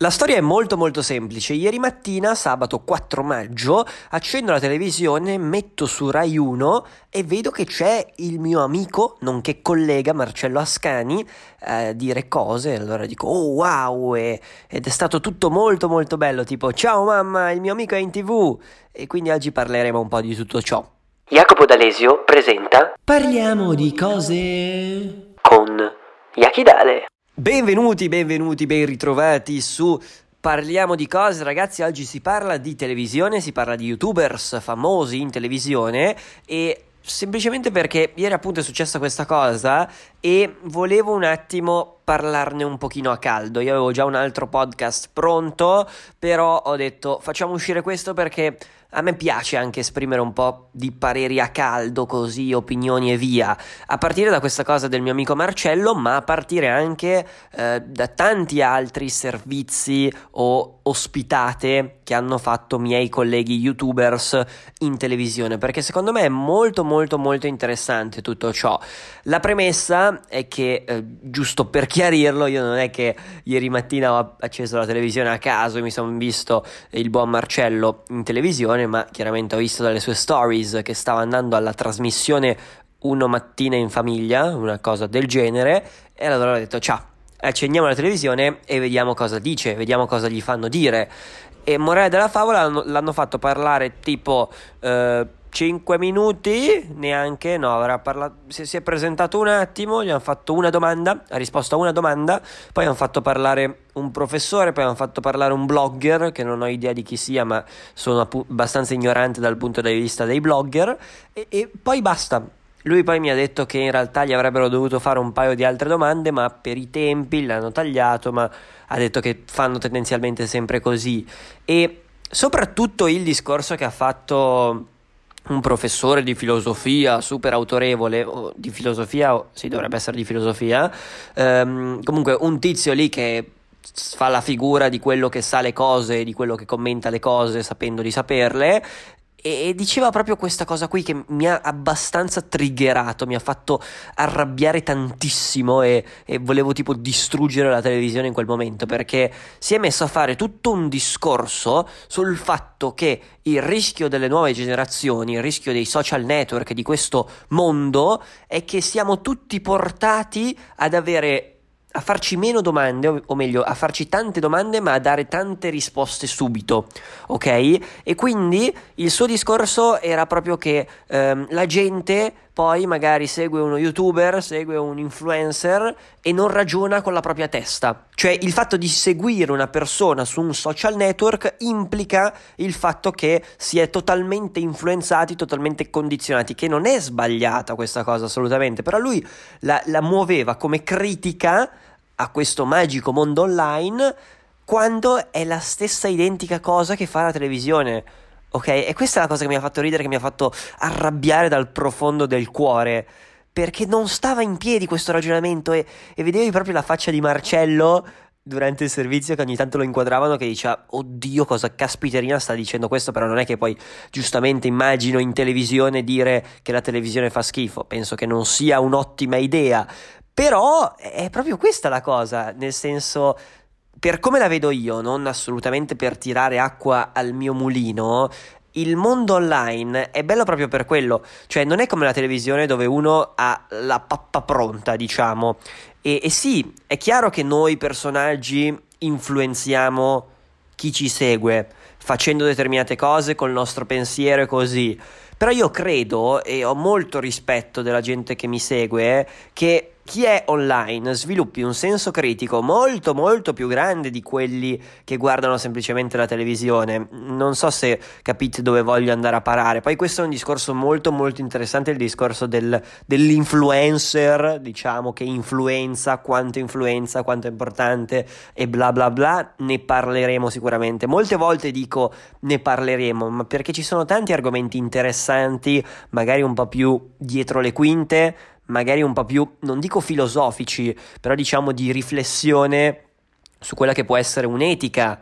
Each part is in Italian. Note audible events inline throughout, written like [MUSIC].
La storia è molto molto semplice. Ieri mattina, sabato 4 maggio, accendo la televisione, metto su Rai 1 e vedo che c'è il mio amico, nonché collega Marcello Ascani, a eh, dire cose. Allora dico, oh wow, e, ed è stato tutto molto molto bello, tipo, ciao mamma, il mio amico è in tv. E quindi oggi parleremo un po' di tutto ciò. Jacopo D'Alesio presenta Parliamo di cose con Yakidale. Benvenuti, benvenuti, ben ritrovati su Parliamo di cose, ragazzi. Oggi si parla di televisione, si parla di youtubers famosi in televisione e semplicemente perché ieri appunto è successa questa cosa e volevo un attimo parlarne un pochino a caldo. Io avevo già un altro podcast pronto, però ho detto facciamo uscire questo perché a me piace anche esprimere un po' di pareri a caldo, così, opinioni e via, a partire da questa cosa del mio amico Marcello, ma a partire anche eh, da tanti altri servizi o ospitate che hanno fatto miei colleghi youtubers in televisione, perché secondo me è molto molto molto interessante tutto ciò. La premessa è che, eh, giusto per chiarirlo, io non è che ieri mattina ho acceso la televisione a caso e mi sono visto il buon Marcello in televisione, ma chiaramente ho visto dalle sue stories che stava andando alla trasmissione Uno mattina in famiglia, una cosa del genere, e allora ho detto ciao, accendiamo la televisione e vediamo cosa dice, vediamo cosa gli fanno dire. E morale della favola l'hanno, l'hanno fatto parlare tipo... Eh, 5 minuti, neanche, no, avrà parlato, si, si, è presentato un attimo, gli hanno fatto una domanda, ha risposto a una domanda, poi hanno fatto parlare un professore, poi hanno fatto parlare un blogger, che non ho idea di chi sia, ma sono abbastanza ignorante dal punto di vista dei blogger, e, e poi basta. Lui poi mi ha detto che in realtà gli avrebbero dovuto fare un paio di altre domande, ma per i tempi l'hanno tagliato, ma ha detto che fanno tendenzialmente sempre così. E soprattutto il discorso che ha fatto un professore di filosofia super autorevole, o di filosofia, sì, dovrebbe essere di filosofia, ehm, comunque un tizio lì che fa la figura di quello che sa le cose, di quello che commenta le cose sapendo di saperle, e diceva proprio questa cosa qui che mi ha abbastanza triggerato, mi ha fatto arrabbiare tantissimo e, e, volevo tipo distruggere la televisione in quel momento perché si è messo a fare tutto un discorso sul fatto che il rischio delle nuove generazioni, il rischio dei social network di questo mondo è che siamo tutti portati ad avere a farci meno domande, o meglio, a farci tante domande ma a dare tante risposte subito, ok? E quindi il suo discorso era proprio che ehm, la gente poi magari segue uno youtuber, segue un influencer e non ragiona con la propria testa. Cioè il fatto di seguire una persona su un social network implica il fatto che si è totalmente influenzati, totalmente condizionati, che non è sbagliata questa cosa assolutamente, però lui la, la muoveva come critica a questo magico mondo online quando è la stessa identica cosa che fa la televisione. Ok? E questa è la cosa che mi ha fatto ridere, che mi ha fatto arrabbiare dal profondo del cuore. Perché non stava in piedi questo ragionamento e, e vedevi proprio la faccia di Marcello durante il servizio che ogni tanto lo inquadravano che diceva oddio cosa caspiterina sta dicendo questo però non è che poi giustamente immagino in televisione dire che la televisione fa schifo penso che non sia un'ottima idea però è proprio questa la cosa, nel senso, per come la vedo io, non assolutamente per tirare acqua al mio mulino, il mondo online è bello proprio per quello, cioè non è come la televisione dove uno ha la pappa pronta, diciamo. E, e sì, è chiaro che noi personaggi influenziamo chi ci segue, facendo determinate cose col nostro pensiero e così. Però io credo e ho molto rispetto della gente che mi segue che chi è online sviluppi un senso critico molto molto più grande di quelli che guardano semplicemente la televisione. Non so se capite dove voglio andare a parare. Poi questo è un discorso molto molto interessante, il discorso del, dell'influencer, diciamo che influenza, quanto influenza, quanto è importante e bla bla bla. Ne parleremo sicuramente. Molte volte dico ne parleremo, ma perché ci sono tanti argomenti interessanti, magari un po' più dietro le quinte magari un po' più, non dico filosofici, però diciamo di riflessione su quella che può essere un'etica,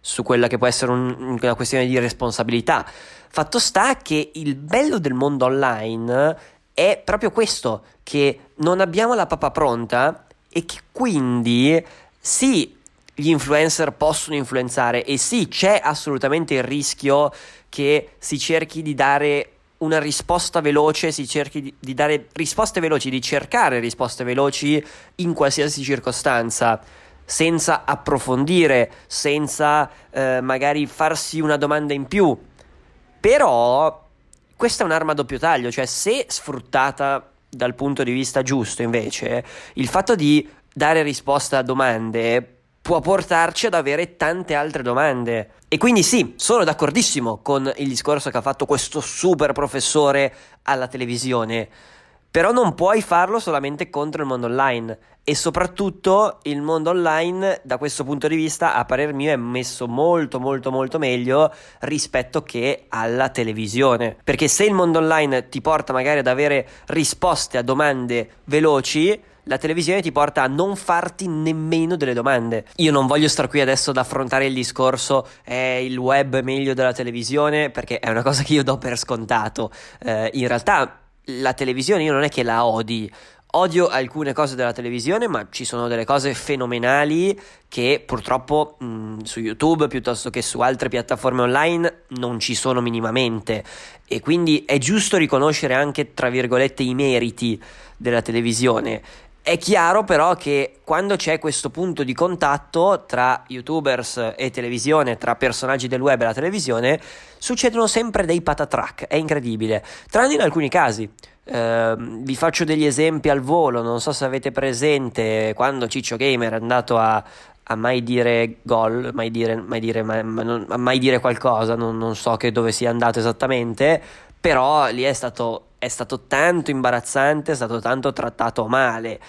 su quella che può essere un, una questione di responsabilità. Fatto sta che il bello del mondo online è proprio questo, che non abbiamo la pappa pronta e che quindi sì, gli influencer possono influenzare e sì, c'è assolutamente il rischio che si cerchi di dare una risposta veloce, si cerchi di, di, dare risposte veloci, di cercare risposte veloci in qualsiasi circostanza, senza approfondire, senza eh, magari farsi una domanda in più. Però questa è un'arma a doppio taglio, cioè se sfruttata dal punto di vista giusto, invece, il fatto di dare risposta a domande può portarci ad avere tante altre domande. E quindi sì, sono d'accordissimo con il discorso che ha fatto questo super professore alla televisione, però non puoi farlo solamente contro il mondo online. E soprattutto il mondo online da questo punto di vista a parer mio è messo molto molto molto meglio rispetto che alla televisione. Perché se il mondo online ti porta magari ad avere risposte a domande veloci la televisione ti porta a non farti nemmeno delle domande. Io non voglio star qui adesso ad affrontare il discorso è il web meglio della televisione perché è una cosa che io do per scontato. Eh, in realtà la televisione io non è che la odi. Odio alcune cose della televisione, ma ci sono delle cose fenomenali che purtroppo mh, su YouTube piuttosto che su altre piattaforme online non ci sono minimamente. E quindi è giusto riconoscere anche, tra virgolette, i meriti della televisione è chiaro però che quando c'è questo punto di contatto tra youtubers e televisione, tra personaggi del web e la televisione, succedono sempre dei patatrack, è incredibile, tranne in alcuni casi. Uh, vi faccio degli esempi al volo, non so se avete presente quando Ciccio Gamer è andato a, a mai dire gol, mai dire, mai dire, mai, mai dire qualcosa, non, non so che dove sia andato esattamente, però lì è stato è stato tanto imbarazzante, è stato tanto trattato male.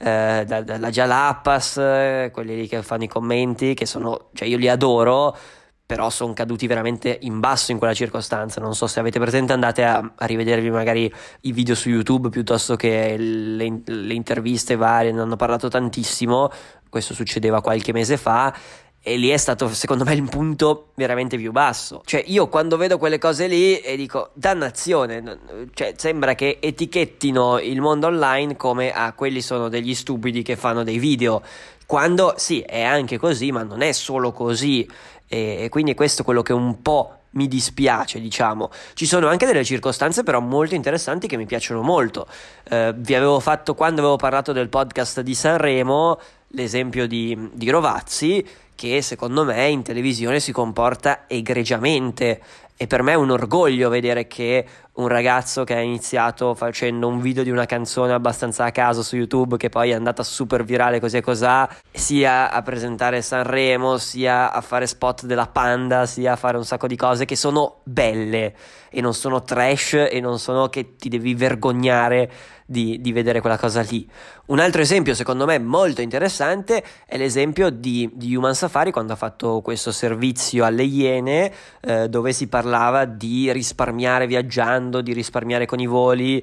Eh, dalla Jalapas, eh, quelli lì che fanno i commenti, che sono, cioè io li adoro, però sono caduti veramente in basso in quella circostanza. Non so se avete presente, andate a, a rivedervi magari i video su YouTube piuttosto che le, le interviste varie, ne hanno parlato tantissimo. Questo succedeva qualche mese fa e lì è stato secondo me il punto veramente più basso. Cioè io quando vedo quelle cose lì e dico dannazione, cioè sembra che etichettino il mondo online come a ah, quelli sono degli stupidi che fanno dei video. Quando sì, è anche così, ma non è solo così. E, e quindi questo è quello che un po' mi dispiace, diciamo. Ci sono anche delle circostanze però molto interessanti che mi piacciono molto. Eh, vi avevo fatto quando avevo parlato del podcast di Sanremo l'esempio di, di Rovazzi che secondo me in televisione si comporta egregiamente. E per me è un orgoglio vedere che un ragazzo che ha iniziato facendo un video di una canzone abbastanza a caso su YouTube che poi è andata super virale così e cos'ha, sia a presentare Sanremo, sia a fare spot della Panda, sia a fare un sacco di cose che sono belle e non sono trash e non sono che ti devi vergognare di, di vedere quella cosa lì. Un altro esempio secondo me molto interessante è l'esempio di, di Human Safari quando ha fatto questo servizio alle Iene eh, dove si parlava di risparmiare viaggiando, di risparmiare con i voli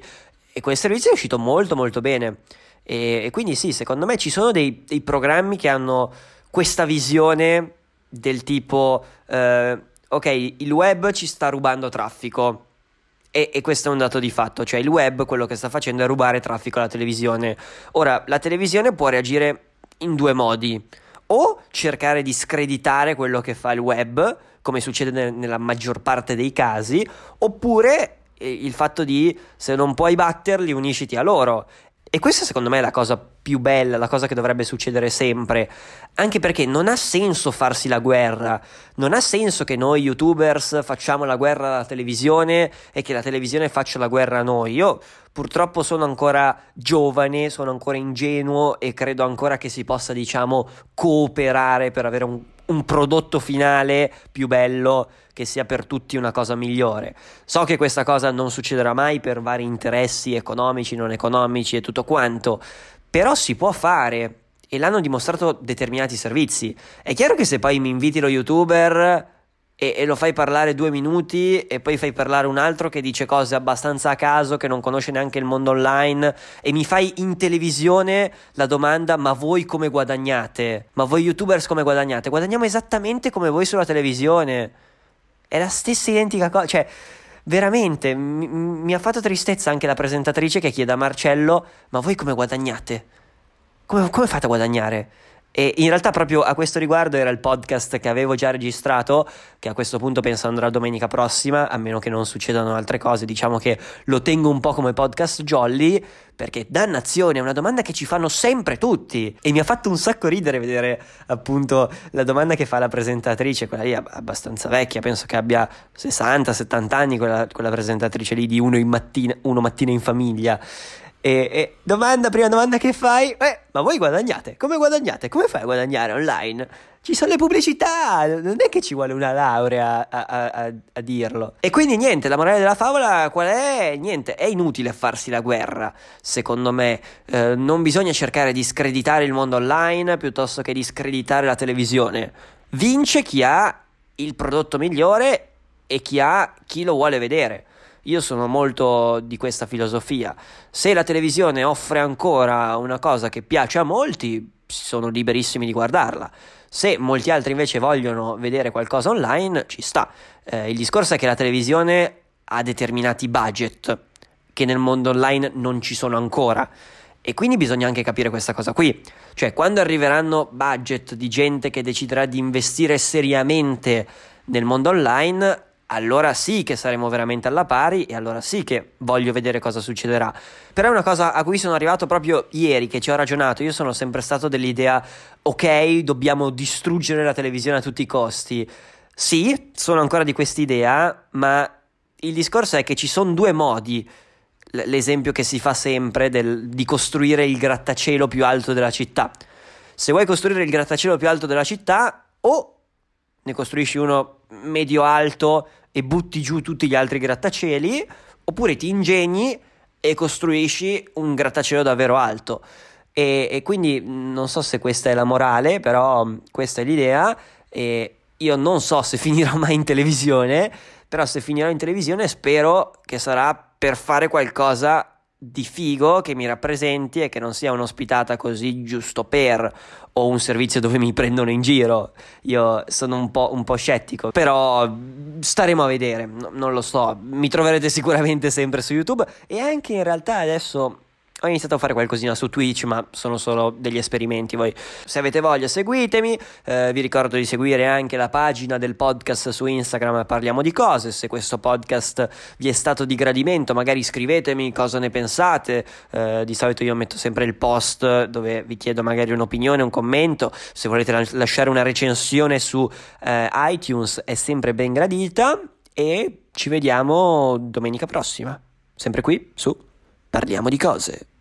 e quel servizio è uscito molto molto bene. E, e quindi sì, secondo me ci sono dei, dei, programmi che hanno questa visione del tipo, eh, ok, il web ci sta rubando traffico. E, e, questo è un dato di fatto, cioè il web quello che sta facendo è rubare traffico alla televisione. Ora, la televisione può reagire in due modi, o cercare di screditare quello che fa il web, come succede ne- nella maggior parte dei casi, oppure il fatto di se non puoi batterli unisciti a loro. E questa secondo me è la cosa più bella, la cosa che dovrebbe succedere sempre, anche perché non ha senso farsi la guerra, non ha senso che noi youtubers facciamo la guerra alla televisione e che la televisione faccia la guerra a noi. Io purtroppo sono ancora giovane, sono ancora ingenuo e credo ancora che si possa, diciamo, cooperare per avere un un prodotto finale più bello che sia per tutti una cosa migliore. So che questa cosa non succederà mai per vari interessi economici, non economici e tutto quanto, però si può fare e l'hanno dimostrato determinati servizi. È chiaro che se poi mi inviti lo youtuber e, e, lo fai parlare due minuti e poi fai parlare un altro che dice cose abbastanza a caso, che non conosce neanche il mondo online e mi fai in televisione la domanda ma voi come guadagnate? Ma voi youtubers come guadagnate? Guadagniamo esattamente come voi sulla televisione. È la stessa identica cosa, cioè veramente mi, mi ha fatto tristezza anche la presentatrice che chiede a Marcello ma voi come guadagnate? Come, come fate a guadagnare? E in realtà proprio a questo riguardo era il podcast che avevo già registrato, che a questo punto penso andrà domenica prossima, a meno che non succedano altre cose, diciamo che lo tengo un po' come podcast jolly, perché dannazione è una domanda che ci fanno sempre tutti. E mi ha fatto un sacco ridere vedere appunto la domanda che fa la presentatrice, quella lì abbastanza vecchia, penso che abbia 60-70 anni quella, quella presentatrice lì di uno, in mattina, uno mattina in famiglia e, e, domanda, prima domanda che fai, eh, ma voi guadagnate? Come guadagnate? Come fai a guadagnare online? Ci sono le pubblicità, non è che ci vuole una laurea a, a, a, a, dirlo. E quindi niente, la morale della favola qual è? Niente, è inutile farsi la guerra, secondo me. Eh, non bisogna cercare di screditare il mondo online piuttosto che di screditare la televisione. Vince chi ha il prodotto migliore e chi ha chi lo vuole vedere. Io sono molto di questa filosofia. Se la televisione offre ancora una cosa che piace a molti, sono liberissimi di guardarla. Se molti altri invece vogliono vedere qualcosa online, ci sta. Eh, il discorso è che la televisione ha determinati budget che nel mondo online non ci sono ancora. E quindi bisogna anche capire questa cosa qui. Cioè, quando arriveranno budget di gente che deciderà di investire seriamente nel mondo online, allora sì che saremo veramente alla pari e allora sì che voglio vedere cosa succederà. Però è una cosa a cui sono arrivato proprio ieri che ci ho ragionato. Io sono sempre stato dell'idea, ok, dobbiamo distruggere la televisione a tutti i costi. Sì, sono ancora di quest'idea, ma il discorso è che ci sono due modi. L'esempio che si fa sempre del, di costruire il grattacielo più alto della città. Se vuoi costruire il grattacielo più alto della città, o ne costruisci uno medio-alto e butti giù tutti gli altri grattacieli, oppure ti ingegni e costruisci un grattacielo davvero alto. E, e, quindi non so se questa è la morale, però questa è l'idea. E io non so se [LAUGHS] finirò mai in televisione, però se finirò in televisione spero che sarà per fare qualcosa di figo che mi rappresenti e che non sia un'ospitata così giusto per o un servizio dove mi prendono in giro. Io sono un po', un po scettico, però staremo a vedere, no, non lo so. Mi troverete sicuramente sempre su YouTube e anche in realtà adesso ho iniziato a fare qualcosina su Twitch, ma sono solo degli esperimenti. Voi, se avete voglia, seguitemi. Eh, vi ricordo di seguire anche la pagina del podcast su Instagram. Parliamo di cose. Se questo podcast vi è stato di gradimento, magari scrivetemi cosa ne pensate. Eh, di solito io metto sempre il post dove vi chiedo magari un'opinione, un commento. Se volete lasciare una recensione su eh, iTunes, è sempre ben gradita. E ci vediamo domenica prossima. Sempre qui su Parliamo di cose.